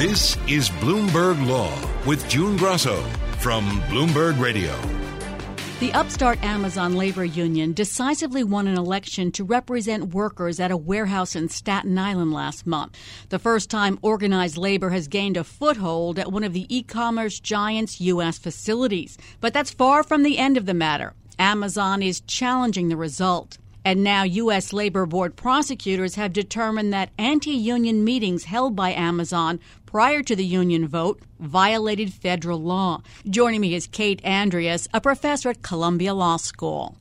This is Bloomberg Law with June Grasso from Bloomberg Radio. The upstart Amazon labor union decisively won an election to represent workers at a warehouse in Staten Island last month. The first time organized labor has gained a foothold at one of the e commerce giant's U.S. facilities. But that's far from the end of the matter. Amazon is challenging the result. And now, U.S. Labor Board prosecutors have determined that anti union meetings held by Amazon prior to the union vote violated federal law. Joining me is Kate Andrias, a professor at Columbia Law School.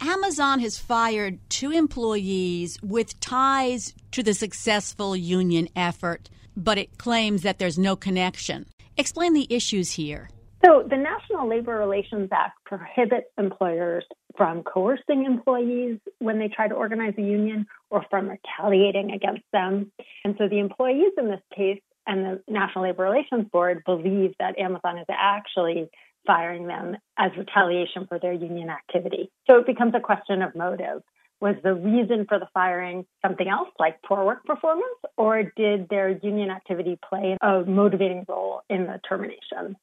Amazon has fired two employees with ties to the successful union effort, but it claims that there's no connection. Explain the issues here. So, the National Labor Relations Act prohibits employers from coercing employees when they try to organize a union or from retaliating against them. And so, the employees in this case and the National Labor Relations Board believe that Amazon is actually firing them as retaliation for their union activity. So, it becomes a question of motive. Was the reason for the firing something else, like poor work performance, or did their union activity play a motivating role in the termination?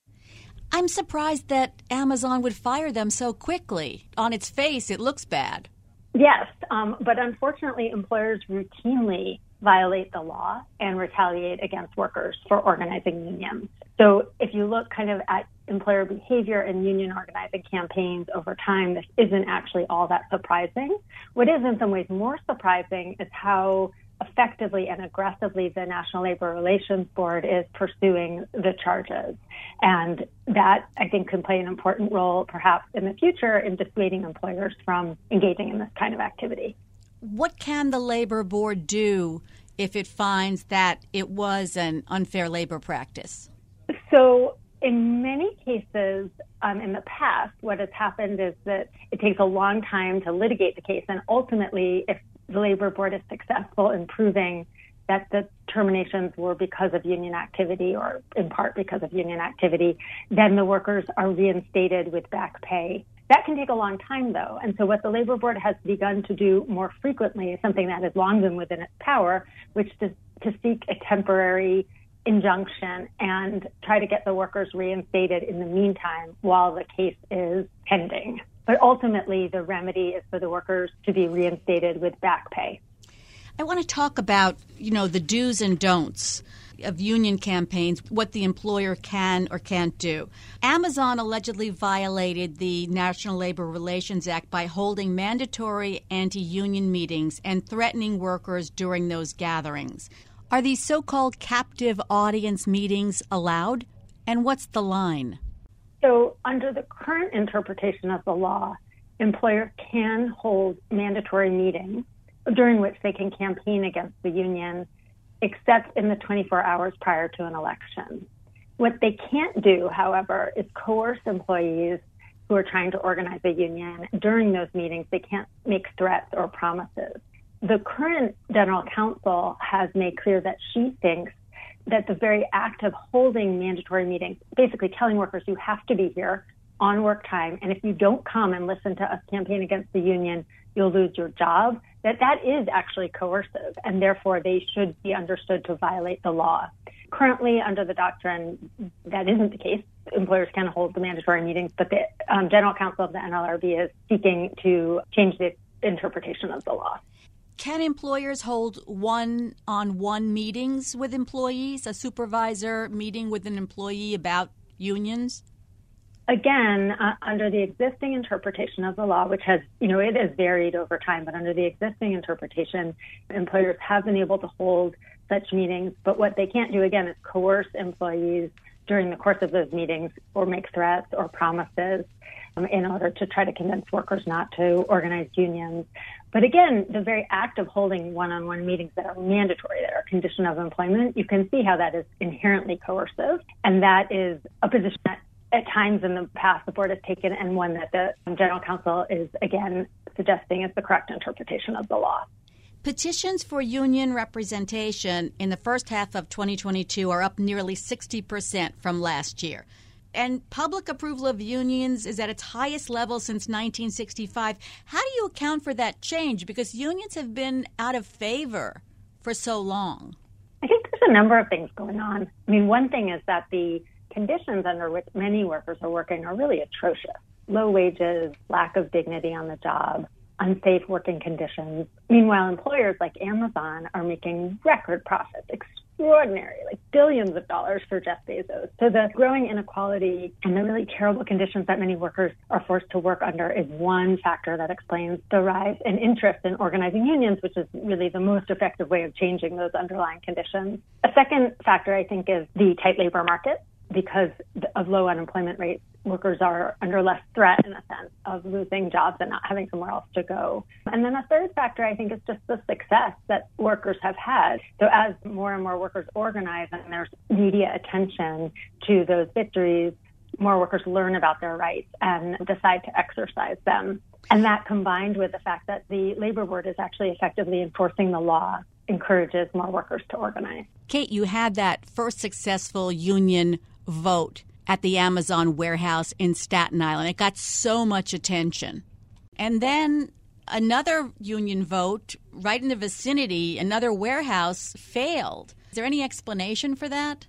I'm surprised that Amazon would fire them so quickly. On its face, it looks bad. Yes, um, but unfortunately, employers routinely violate the law and retaliate against workers for organizing unions. So if you look kind of at employer behavior and union organizing campaigns over time, this isn't actually all that surprising. What is in some ways more surprising is how effectively and aggressively the National Labor Relations Board is pursuing the charges. And that, I think, can play an important role perhaps in the future in dissuading employers from engaging in this kind of activity. What can the Labor Board do if it finds that it was an unfair labor practice? So, in many cases um, in the past, what has happened is that it takes a long time to litigate the case, and ultimately, if the labor board is successful in proving that the terminations were because of union activity or in part because of union activity, then the workers are reinstated with back pay. That can take a long time though. And so what the labor board has begun to do more frequently is something that has long been within its power, which is to seek a temporary injunction and try to get the workers reinstated in the meantime while the case is pending. But ultimately, the remedy is for the workers to be reinstated with back pay. I want to talk about, you know, the do's and don'ts of union campaigns, what the employer can or can't do. Amazon allegedly violated the National Labor Relations Act by holding mandatory anti union meetings and threatening workers during those gatherings. Are these so called captive audience meetings allowed? And what's the line? So, under the current interpretation of the law, employers can hold mandatory meetings during which they can campaign against the union, except in the 24 hours prior to an election. What they can't do, however, is coerce employees who are trying to organize a union during those meetings. They can't make threats or promises. The current general counsel has made clear that she thinks that the very act of holding mandatory meetings, basically telling workers you have to be here on work time, and if you don't come and listen to us campaign against the union, you'll lose your job, that that is actually coercive, and therefore they should be understood to violate the law. Currently, under the doctrine, that isn't the case. Employers can hold the mandatory meetings, but the um, general counsel of the NLRB is seeking to change the interpretation of the law. Can employers hold one on one meetings with employees, a supervisor meeting with an employee about unions? Again, uh, under the existing interpretation of the law, which has, you know, it has varied over time, but under the existing interpretation, employers have been able to hold such meetings. But what they can't do, again, is coerce employees during the course of those meetings or make threats or promises um, in order to try to convince workers not to organize unions. But again, the very act of holding one on one meetings that are mandatory, that are a condition of employment, you can see how that is inherently coercive. And that is a position that at times in the past the board has taken and one that the general counsel is again suggesting is the correct interpretation of the law. Petitions for union representation in the first half of 2022 are up nearly 60% from last year. And public approval of unions is at its highest level since 1965. How do you account for that change? Because unions have been out of favor for so long. I think there's a number of things going on. I mean, one thing is that the conditions under which many workers are working are really atrocious low wages, lack of dignity on the job, unsafe working conditions. Meanwhile, employers like Amazon are making record profits, extraordinary, like billions of dollars for Jeff Bezos. So the growing inequality and the really terrible conditions that many workers are forced to work under is one factor that explains the rise in interest in organizing unions, which is really the most effective way of changing those underlying conditions. A second factor, I think, is the tight labor market because of low unemployment rates, workers are under less threat in a sense of losing jobs and not having somewhere else to go. And then a third factor, I think, is just the success that workers have had. So as more and more workers organize and there's media attention to those victories, more workers learn about their rights and decide to exercise them. And that combined with the fact that the labor board is actually effectively enforcing the law encourages more workers to organize. Kate, you had that first successful union vote at the Amazon warehouse in Staten Island. It got so much attention. And then another union vote right in the vicinity, another warehouse failed. Is there any explanation for that?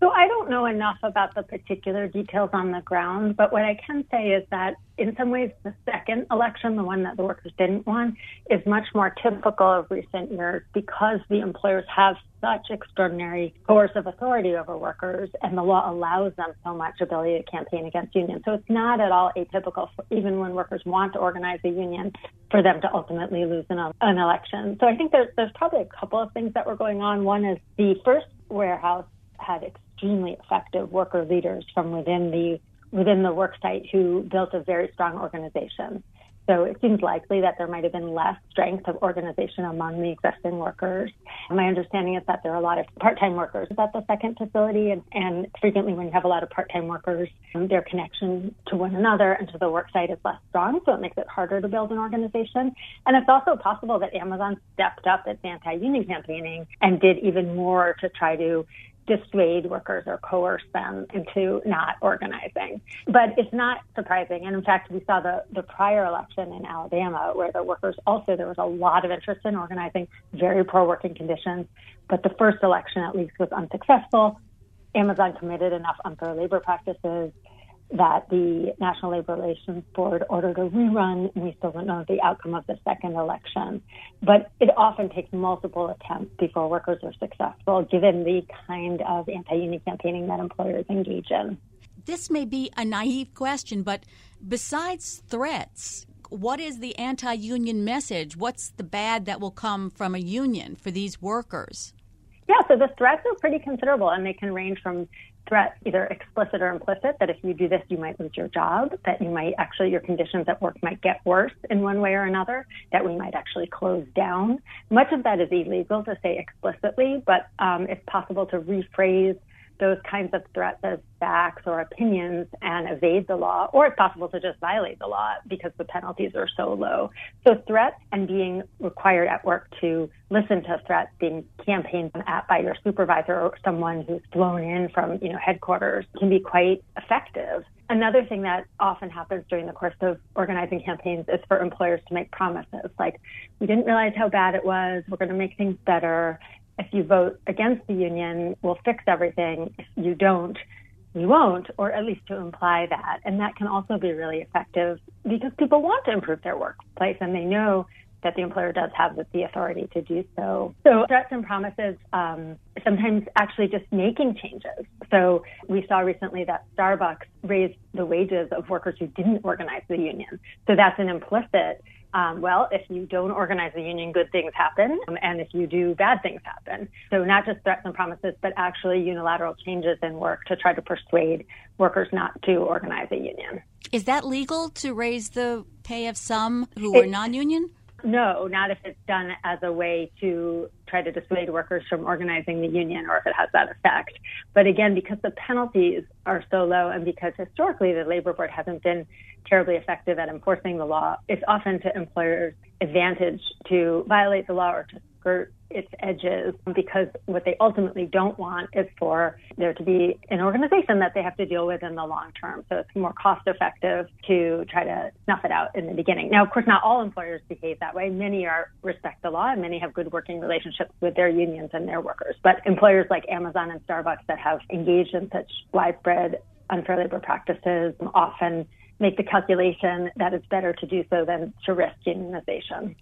So I don't know enough about the particular details on the ground, but what I can say is that in some ways the second election, the one that the workers didn't want, is much more typical of recent years because the employers have such extraordinary coercive authority over workers and the law allows them so much ability to campaign against unions. So it's not at all atypical, for, even when workers want to organize a union, for them to ultimately lose an, an election. So I think there's, there's probably a couple of things that were going on. One is the first warehouse had extremely effective worker leaders from within the within the work site who built a very strong organization. So it seems likely that there might have been less strength of organization among the existing workers. My understanding is that there are a lot of part-time workers at the second facility, and, and frequently when you have a lot of part-time workers, um, their connection to one another and to the worksite is less strong, so it makes it harder to build an organization. And it's also possible that Amazon stepped up its anti-union campaigning and did even more to try to dissuade workers or coerce them into not organizing. But it's not surprising. And in fact, we saw the, the prior election in Alabama where the workers also, there was a lot of interest in organizing, very pro working conditions. But the first election, at least, was unsuccessful. Amazon committed enough unfair labor practices that the National Labor Relations Board ordered a rerun, and we still don't know the outcome of the second election. But it often takes multiple attempts before workers are successful, given the kind of anti union campaigning that employers engage in. This may be a naive question, but besides threats, what is the anti union message? What's the bad that will come from a union for these workers? Yeah, so the threats are pretty considerable and they can range from threats, either explicit or implicit, that if you do this, you might lose your job, that you might actually, your conditions at work might get worse in one way or another, that we might actually close down. Much of that is illegal to say explicitly, but um, it's possible to rephrase those kinds of threats as facts or opinions and evade the law, or it's possible to just violate the law because the penalties are so low. So threats and being required at work to listen to threats being campaigned at by your supervisor or someone who's flown in from, you know, headquarters can be quite effective. Another thing that often happens during the course of organizing campaigns is for employers to make promises like, we didn't realize how bad it was, we're going to make things better, if you vote against the union, we'll fix everything. If you don't, we won't, or at least to imply that. And that can also be really effective because people want to improve their workplace and they know that the employer does have the authority to do so. So threats and promises, um, sometimes actually just making changes. So we saw recently that Starbucks raised the wages of workers who didn't organize the union. So that's an implicit um, well, if you don't organize the union, good things happen. Um, and if you do, bad things happen. So not just threats and promises, but actually unilateral changes in work to try to persuade workers not to organize a union. Is that legal to raise the pay of some who it, are non union? No, not if it's done as a way to try to dissuade workers from organizing the union or if it has that effect. But again, because the penalties are so low and because historically the labor board hasn't been terribly effective at enforcing the law, it's often to employers' advantage to violate the law or to skirt its edges because what they ultimately don't want is for there to be an organization that they have to deal with in the long term. So it's more cost effective to try to snuff it out in the beginning. Now, of course, not all employers behave that way. Many are respect the law and many have good working relationships with their unions and their workers. But employers like Amazon and Starbucks that have engaged in such widespread unfair labor practices often make the calculation that it's better to do so than to risk unionization.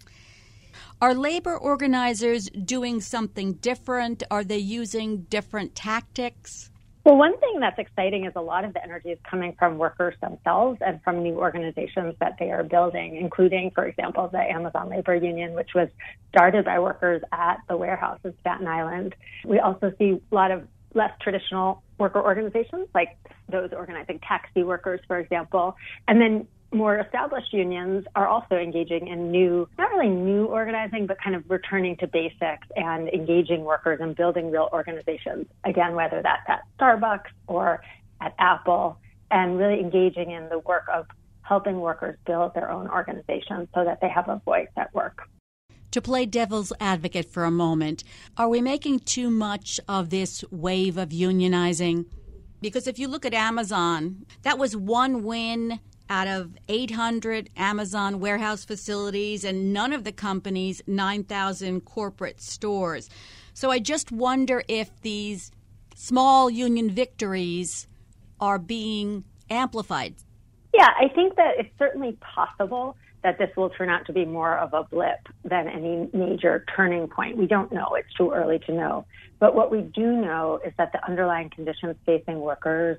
Are labor organizers doing something different? Are they using different tactics? Well, one thing that's exciting is a lot of the energy is coming from workers themselves and from new organizations that they are building, including, for example, the Amazon Labor Union, which was started by workers at the warehouse in Staten Island. We also see a lot of less traditional worker organizations, like those organizing taxi workers, for example, and then more established unions are also engaging in new, not really new organizing, but kind of returning to basics and engaging workers and building real organizations. Again, whether that's at Starbucks or at Apple, and really engaging in the work of helping workers build their own organizations so that they have a voice at work. To play devil's advocate for a moment, are we making too much of this wave of unionizing? Because if you look at Amazon, that was one win out of 800 Amazon warehouse facilities and none of the company's 9,000 corporate stores. So I just wonder if these small union victories are being amplified. Yeah, I think that it's certainly possible that this will turn out to be more of a blip than any major turning point. We don't know. It's too early to know. But what we do know is that the underlying conditions facing workers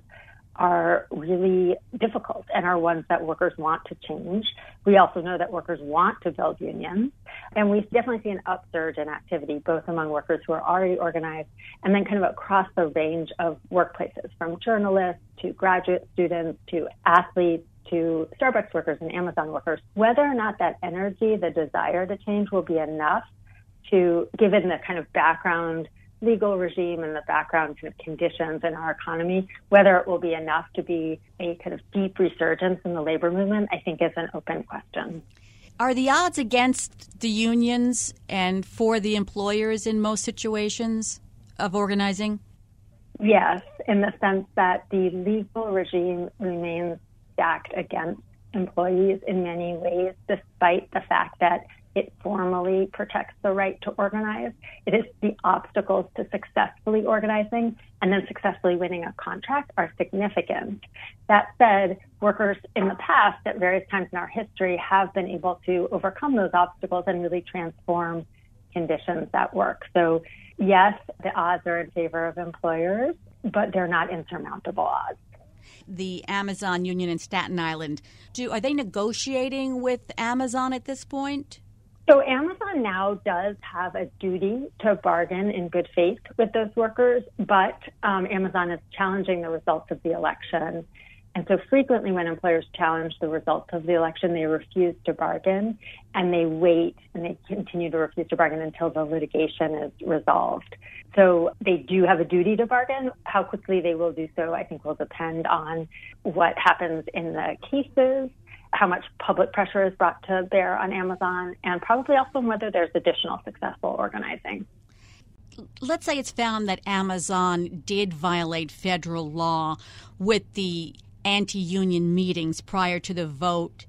are really difficult and are ones that workers want to change. We also know that workers want to build unions. And we definitely see an upsurge in activity, both among workers who are already organized and then kind of across the range of workplaces, from journalists to graduate students to athletes to Starbucks workers and Amazon workers. Whether or not that energy, the desire to change will be enough to, given the kind of background legal regime and the background kind of conditions in our economy, whether it will be enough to be a kind of deep resurgence in the labor movement, I think is an open question. Are the odds against the unions and for the employers in most situations of organizing? Yes, in the sense that the legal regime remains stacked against employees in many ways, despite the fact that it formally protects the right to organize. It is the obstacles to successfully organizing and then successfully winning a contract are significant. That said, workers in the past, at various times in our history, have been able to overcome those obstacles and really transform conditions at work. So, yes, the odds are in favor of employers, but they're not insurmountable odds the Amazon union in Staten Island. Do are they negotiating with Amazon at this point? So Amazon now does have a duty to bargain in good faith with those workers, but um, Amazon is challenging the results of the election. And so frequently when employers challenge the results of the election, they refuse to bargain and they wait and they continue to refuse to bargain until the litigation is resolved. So they do have a duty to bargain. How quickly they will do so, I think will depend on what happens in the cases how much public pressure is brought to bear on Amazon, and probably also whether there's additional successful organizing. Let's say it's found that Amazon did violate federal law with the anti union meetings prior to the vote.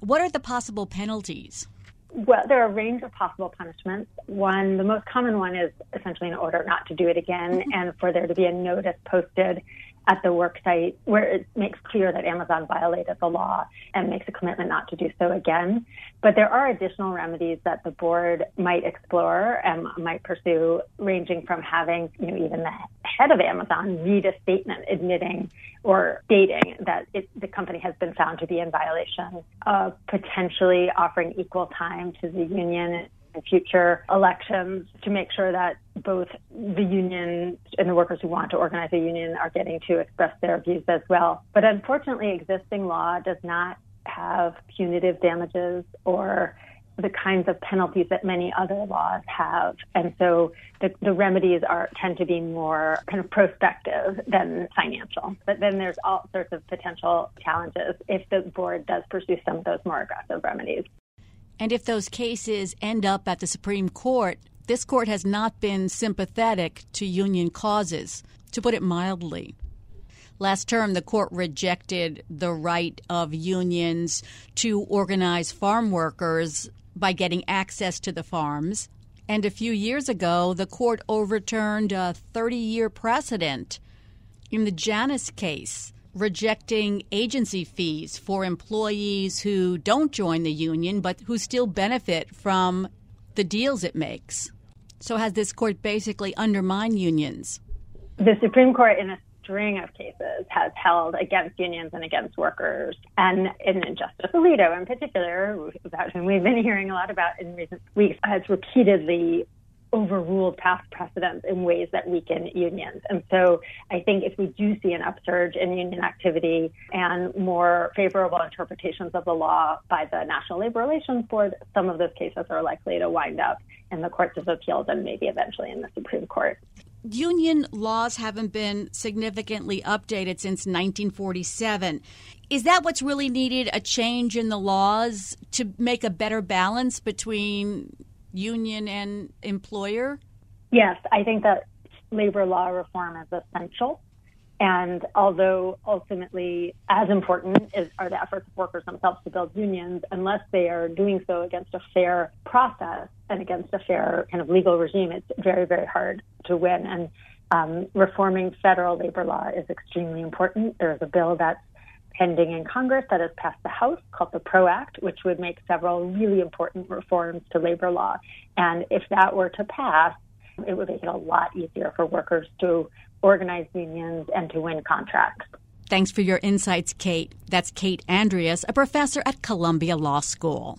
What are the possible penalties? Well, there are a range of possible punishments. One, the most common one is essentially an order not to do it again mm-hmm. and for there to be a notice posted at the work site where it makes clear that Amazon violated the law and makes a commitment not to do so again. But there are additional remedies that the board might explore and might pursue, ranging from having, you know, even the head of Amazon read a statement admitting or stating that it, the company has been found to be in violation of potentially offering equal time to the union future elections to make sure that both the union and the workers who want to organize a union are getting to express their views as well. But unfortunately, existing law does not have punitive damages or the kinds of penalties that many other laws have. And so the, the remedies are tend to be more kind of prospective than financial. But then there's all sorts of potential challenges if the board does pursue some of those more aggressive remedies. And if those cases end up at the Supreme Court, this court has not been sympathetic to union causes, to put it mildly. Last term, the court rejected the right of unions to organize farm workers by getting access to the farms. And a few years ago, the court overturned a 30 year precedent in the Janus case, rejecting agency fees for employees who don't join the union but who still benefit from the deals it makes. So, has this court basically undermined unions? The Supreme Court, in a string of cases has held against unions and against workers. And in Justice Alito, in particular, about whom we've been hearing a lot about in recent weeks, has repeatedly overruled past precedents in ways that weaken unions. And so I think if we do see an upsurge in union activity and more favorable interpretations of the law by the National Labor Relations Board, some of those cases are likely to wind up in the courts of appeals and maybe eventually in the Supreme Court union laws haven't been significantly updated since 1947. Is that what's really needed? A change in the laws to make a better balance between union and employer? Yes, I think that labor law reform is essential. And although ultimately, as important is, are the efforts of workers themselves to build unions, unless they are doing so against a fair process and against a fair kind of legal regime, it's very, very hard to win. And um, reforming federal labor law is extremely important. There's a bill that's pending in Congress that has passed the House called the PRO Act, which would make several really important reforms to labor law. And if that were to pass, it would make it a lot easier for workers to organize unions and to win contracts. Thanks for your insights, Kate. That's Kate Andrias, a professor at Columbia Law School.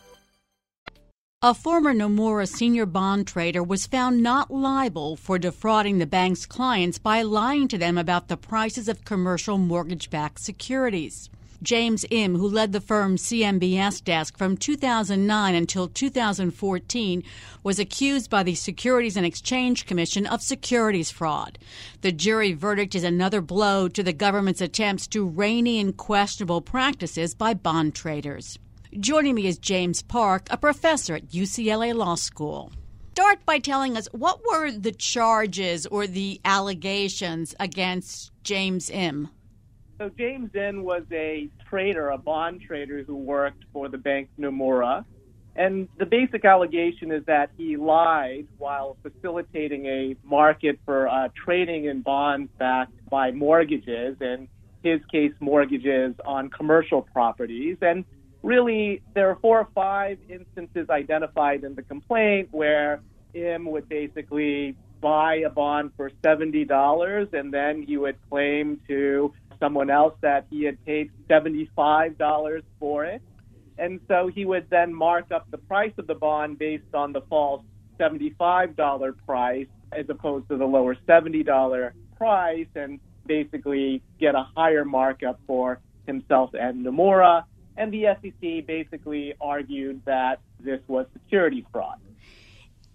A former Nomura senior bond trader was found not liable for defrauding the bank's clients by lying to them about the prices of commercial mortgage backed securities. James Im, who led the firm's CMBS desk from 2009 until 2014, was accused by the Securities and Exchange Commission of securities fraud. The jury verdict is another blow to the government's attempts to rein in questionable practices by bond traders. Joining me is James Park, a professor at UCLA Law School. Start by telling us what were the charges or the allegations against James Im? So James Im was a trader, a bond trader who worked for the bank Nomura. And the basic allegation is that he lied while facilitating a market for uh, trading in bonds backed by mortgages, in his case, mortgages on commercial properties. And really, there are four or five instances identified in the complaint where Im would basically buy a bond for $70 and then he would claim to someone else that he had paid $75 for it. And so he would then mark up the price of the bond based on the false $75 price as opposed to the lower $70 price and basically get a higher markup for himself and Nomura and the SEC basically argued that this was security fraud.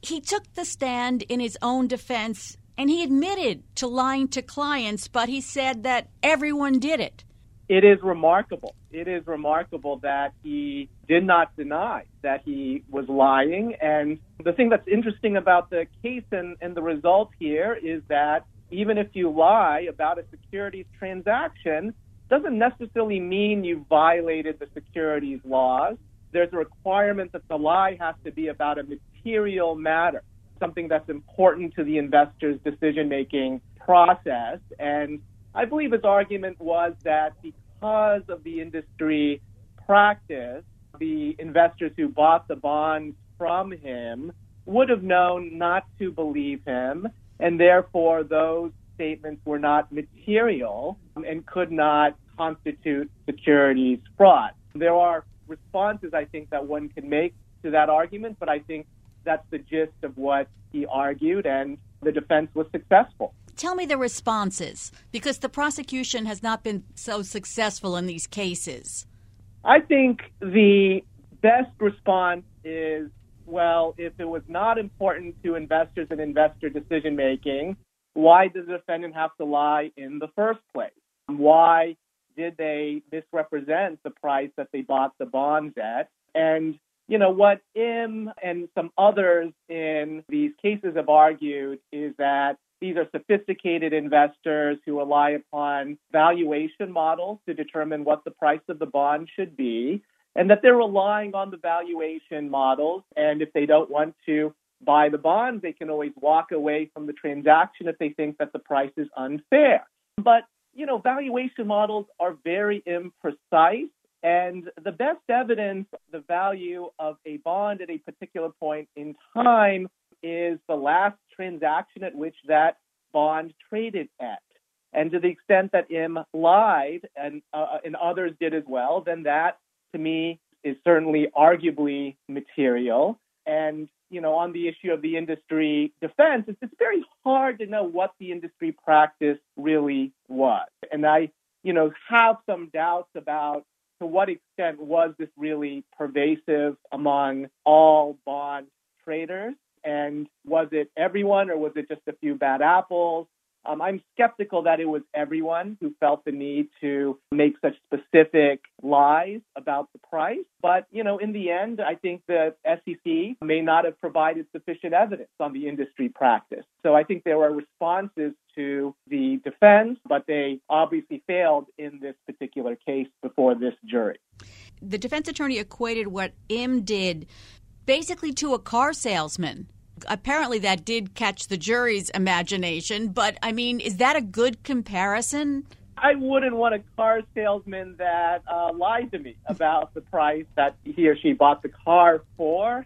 He took the stand in his own defense and he admitted to lying to clients, but he said that everyone did it. It is remarkable. It is remarkable that he did not deny that he was lying. And the thing that's interesting about the case and, and the result here is that even if you lie about a securities transaction, doesn't necessarily mean you violated the securities laws. There's a requirement that the lie has to be about a material matter, something that's important to the investor's decision making process. And I believe his argument was that because of the industry practice the investors who bought the bonds from him would have known not to believe him, and therefore those statements were not material um, and could not constitute securities fraud. There are responses, I think, that one can make to that argument, but I think that's the gist of what he argued, and the defense was successful. Tell me the responses, because the prosecution has not been so successful in these cases. I think the best response is well, if it was not important to investors and investor decision making, why did the defendant have to lie in the first place? Why did they misrepresent the price that they bought the bonds at? And, you know, what Im and some others in these cases have argued is that these are sophisticated investors who rely upon valuation models to determine what the price of the bond should be, and that they're relying on the valuation models. And if they don't want to buy the bond, they can always walk away from the transaction if they think that the price is unfair. But you know, valuation models are very imprecise. And the best evidence the value of a bond at a particular point in time is the last transaction at which that bond traded at. And to the extent that Im lied and, uh, and others did as well, then that to me is certainly arguably material. And you know, on the issue of the industry defense, it's, it's very hard to know what the industry practice really was. And I, you know, have some doubts about to what extent was this really pervasive among all bond traders? And was it everyone or was it just a few bad apples? Um, I'm skeptical that it was everyone who felt the need to make such specific lies about the price. But, you know, in the end, I think the SEC may not have provided sufficient evidence on the industry practice. So I think there were responses to the defense, but they obviously failed in this particular case before this jury. The defense attorney equated what Im did basically to a car salesman apparently that did catch the jury's imagination, but I mean, is that a good comparison? I wouldn't want a car salesman that uh, lied to me about the price that he or she bought the car for.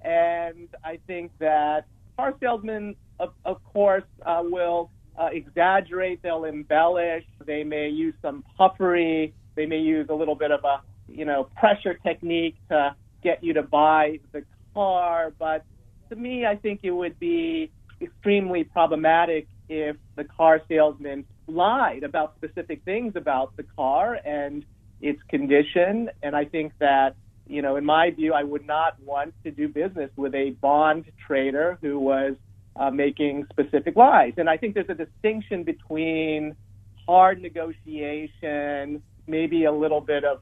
And I think that car salesmen, of, of course, uh, will uh, exaggerate, they'll embellish, they may use some puffery, they may use a little bit of a, you know, pressure technique to get you to buy the car, but to me, I think it would be extremely problematic if the car salesman lied about specific things about the car and its condition. And I think that, you know, in my view, I would not want to do business with a bond trader who was uh, making specific lies. And I think there's a distinction between hard negotiation, maybe a little bit of,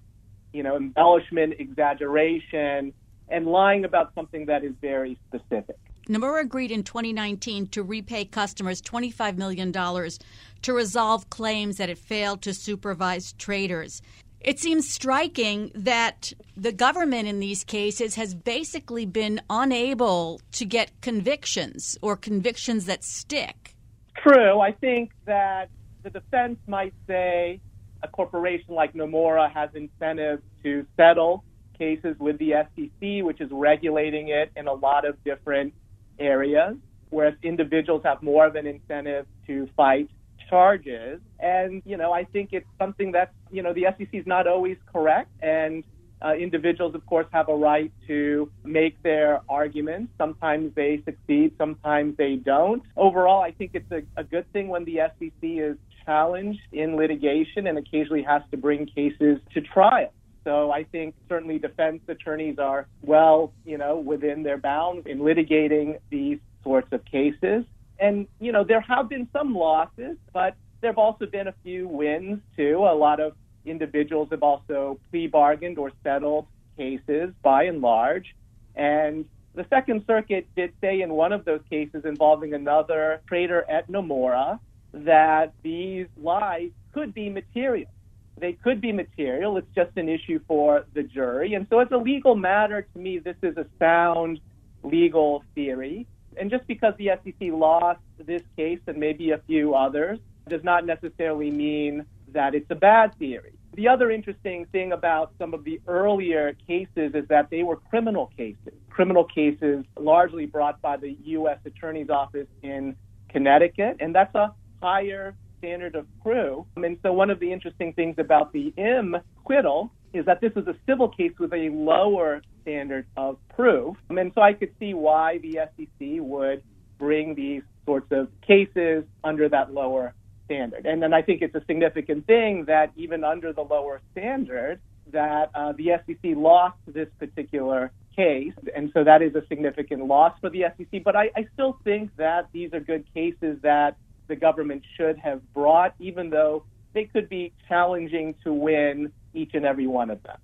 you know, embellishment, exaggeration, and lying about something that is very specific. Nomura agreed in 2019 to repay customers $25 million to resolve claims that it failed to supervise traders. It seems striking that the government in these cases has basically been unable to get convictions or convictions that stick. True. I think that the defense might say a corporation like Nomura has incentive to settle cases with the SEC, which is regulating it in a lot of different areas, whereas individuals have more of an incentive to fight charges. And, you know, I think it's something that, you know, the SEC is not always correct. And uh, individuals, of course, have a right to make their arguments. Sometimes they succeed, sometimes they don't. Overall, I think it's a, a good thing when the SEC is challenged in litigation and occasionally has to bring cases to trial. So I think certainly defense attorneys are well, you know, within their bounds in litigating these sorts of cases. And, you know, there have been some losses, but there have also been a few wins too. A lot of individuals have also plea bargained or settled cases by and large. And the Second Circuit did say in one of those cases involving another trader at Nomura that these lies could be material. They could be material. It's just an issue for the jury. And so, as a legal matter, to me, this is a sound legal theory. And just because the SEC lost this case and maybe a few others does not necessarily mean that it's a bad theory. The other interesting thing about some of the earlier cases is that they were criminal cases, criminal cases largely brought by the U.S. Attorney's Office in Connecticut, and that's a higher standard of proof. And so, one of the interesting things about the Im acquittal is that this is a civil case with a lower standard of proof. And so, I could see why the SEC would bring these sorts of cases under that lower standard. And then I think it's a significant thing that even under the lower standard, that uh, the SEC lost this particular case, and so that is a significant loss for the SEC. But I, I still think that these are good cases that the government should have brought, even though they could be challenging to win each and every one of them.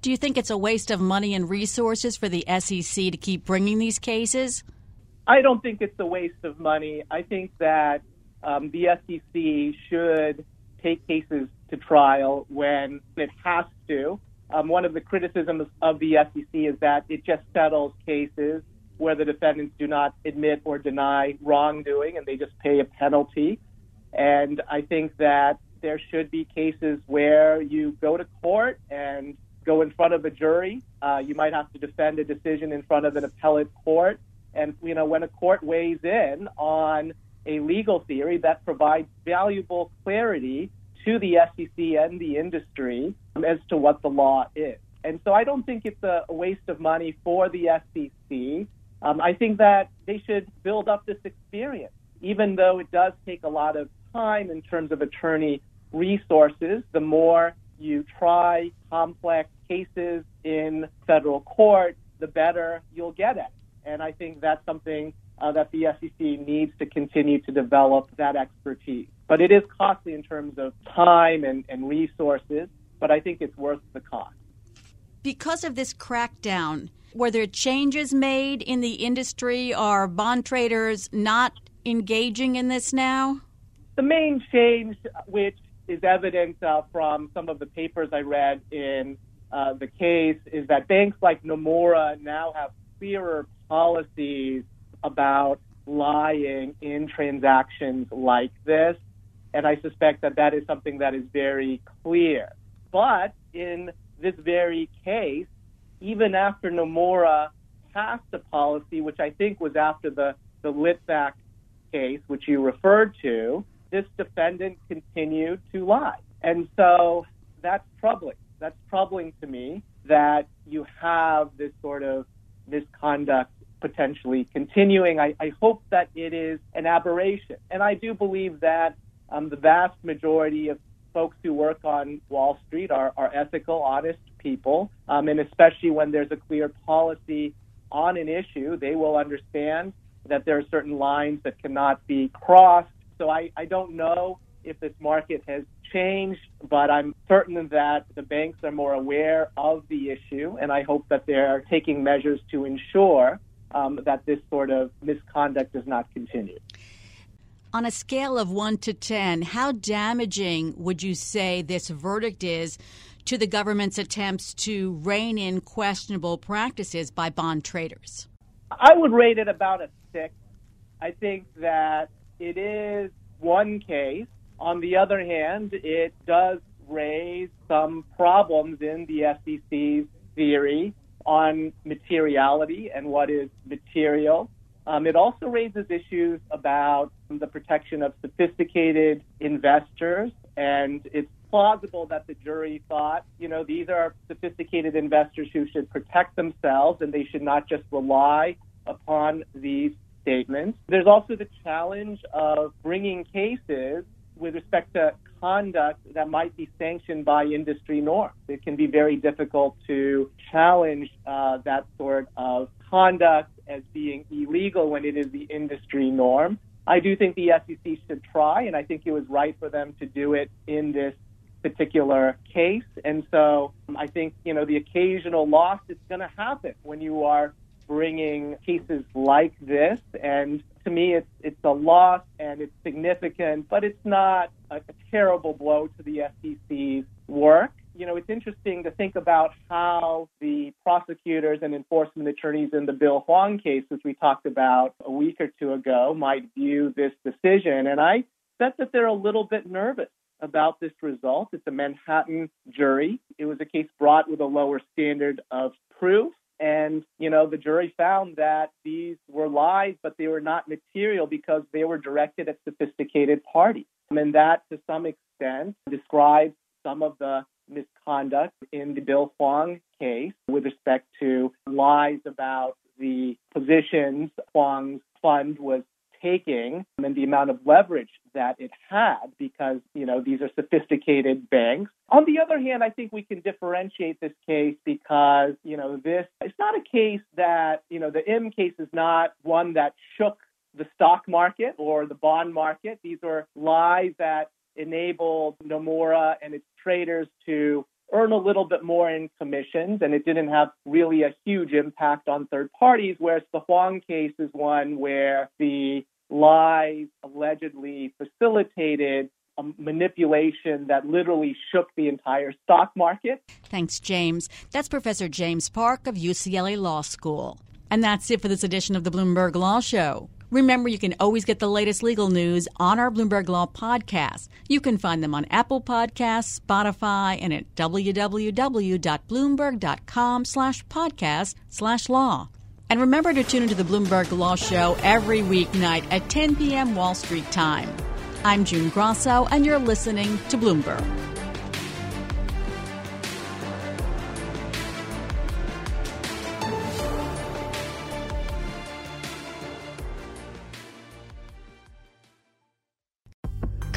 Do you think it's a waste of money and resources for the SEC to keep bringing these cases? I don't think it's a waste of money. I think that um, the SEC should take cases to trial when it has to. Um, one of the criticisms of the SEC is that it just settles cases where the defendants do not admit or deny wrongdoing and they just pay a penalty. And I think that there should be cases where you go to court and go in front of a jury. Uh, you might have to defend a decision in front of an appellate court. And, you know, when a court weighs in on a legal theory that provides valuable clarity to the SEC and the industry as to what the law is. And so I don't think it's a waste of money for the SEC. Um, I think that they should build up this experience, even though it does take a lot of time in terms of attorney resources. The more you try complex cases in federal court, the better you'll get at. And I think that's something uh, that the SEC needs to continue to develop that expertise. But it is costly in terms of time and, and resources, but I think it's worth the cost. Because of this crackdown, were there changes made in the industry? Are bond traders not engaging in this now? The main change, which is evident uh, from some of the papers I read in uh, the case, is that banks like Nomura now have clearer policies about lying in transactions like this. And I suspect that that is something that is very clear. But in this very case, even after Nomura passed a policy, which I think was after the, the Litvak case, which you referred to, this defendant continued to lie. And so that's troubling. That's troubling to me that you have this sort of misconduct potentially continuing. I, I hope that it is an aberration. And I do believe that um, the vast majority of folks who work on Wall Street are, are ethical, honest people. Um, and especially when there's a clear policy on an issue, they will understand that there are certain lines that cannot be crossed. So I, I don't know if this market has changed, but I'm certain that the banks are more aware of the issue, and I hope that they're taking measures to ensure um, that this sort of misconduct does not continue. On a scale of 1 to 10, how damaging would you say this verdict is to the government's attempts to rein in questionable practices by bond traders? I would rate it about a 6. I think that it is one case. On the other hand, it does raise some problems in the SEC's theory on materiality and what is material. Um, it also raises issues about the protection of sophisticated investors, and it's plausible that the jury thought, you know, these are sophisticated investors who should protect themselves and they should not just rely upon these statements. There's also the challenge of bringing cases with respect to conduct that might be sanctioned by industry norms. It can be very difficult to challenge uh, that sort of conduct as being illegal when it is the industry norm. I do think the SEC should try, and I think it was right for them to do it in this particular case. And so um, I think, you know, the occasional loss is going to happen when you are bringing cases like this. And to me, it's it's a loss and it's significant, but it's not a, a terrible blow to the SEC's work. You know, it's interesting to think about how the prosecutors and enforcement attorneys in the Bill Hwang case, which we talked about a week or two ago, might view this decision. And I bet that they're a little bit nervous about this result. It's a Manhattan jury. It was a case brought with a lower standard of proof. And, you know, the jury found that these were lies, but they were not material because they were directed at sophisticated parties. And that, to some extent, describes some of the misconduct in the Bill Hwang case with respect to lies about the positions Hwang's fund was taking and the amount of leverage that it had because, you know, these are sophisticated banks. On the other hand, I think we can differentiate this case because, you know, this it's not a case that, you know, the Im case is not one that shook the stock market or the bond market. These are lies that enabled Nomura and its traders to earn a little bit more in commissions, and it didn't have really a huge impact on third parties. Whereas the Hwang case is one where the lies allegedly facilitated a manipulation that literally shook the entire stock market. Thanks, James. That's Professor James Park of UCLA Law School. And that's it for this edition of the Bloomberg Law Show. Remember, you can always get the latest legal news on our Bloomberg Law podcast. You can find them on Apple Podcasts, Spotify, and at www.bloomberg.com slash podcast slash law. And remember to tune into the Bloomberg Law Show every weeknight at 10 p.m. Wall Street time. I'm June Grosso, and you're listening to Bloomberg.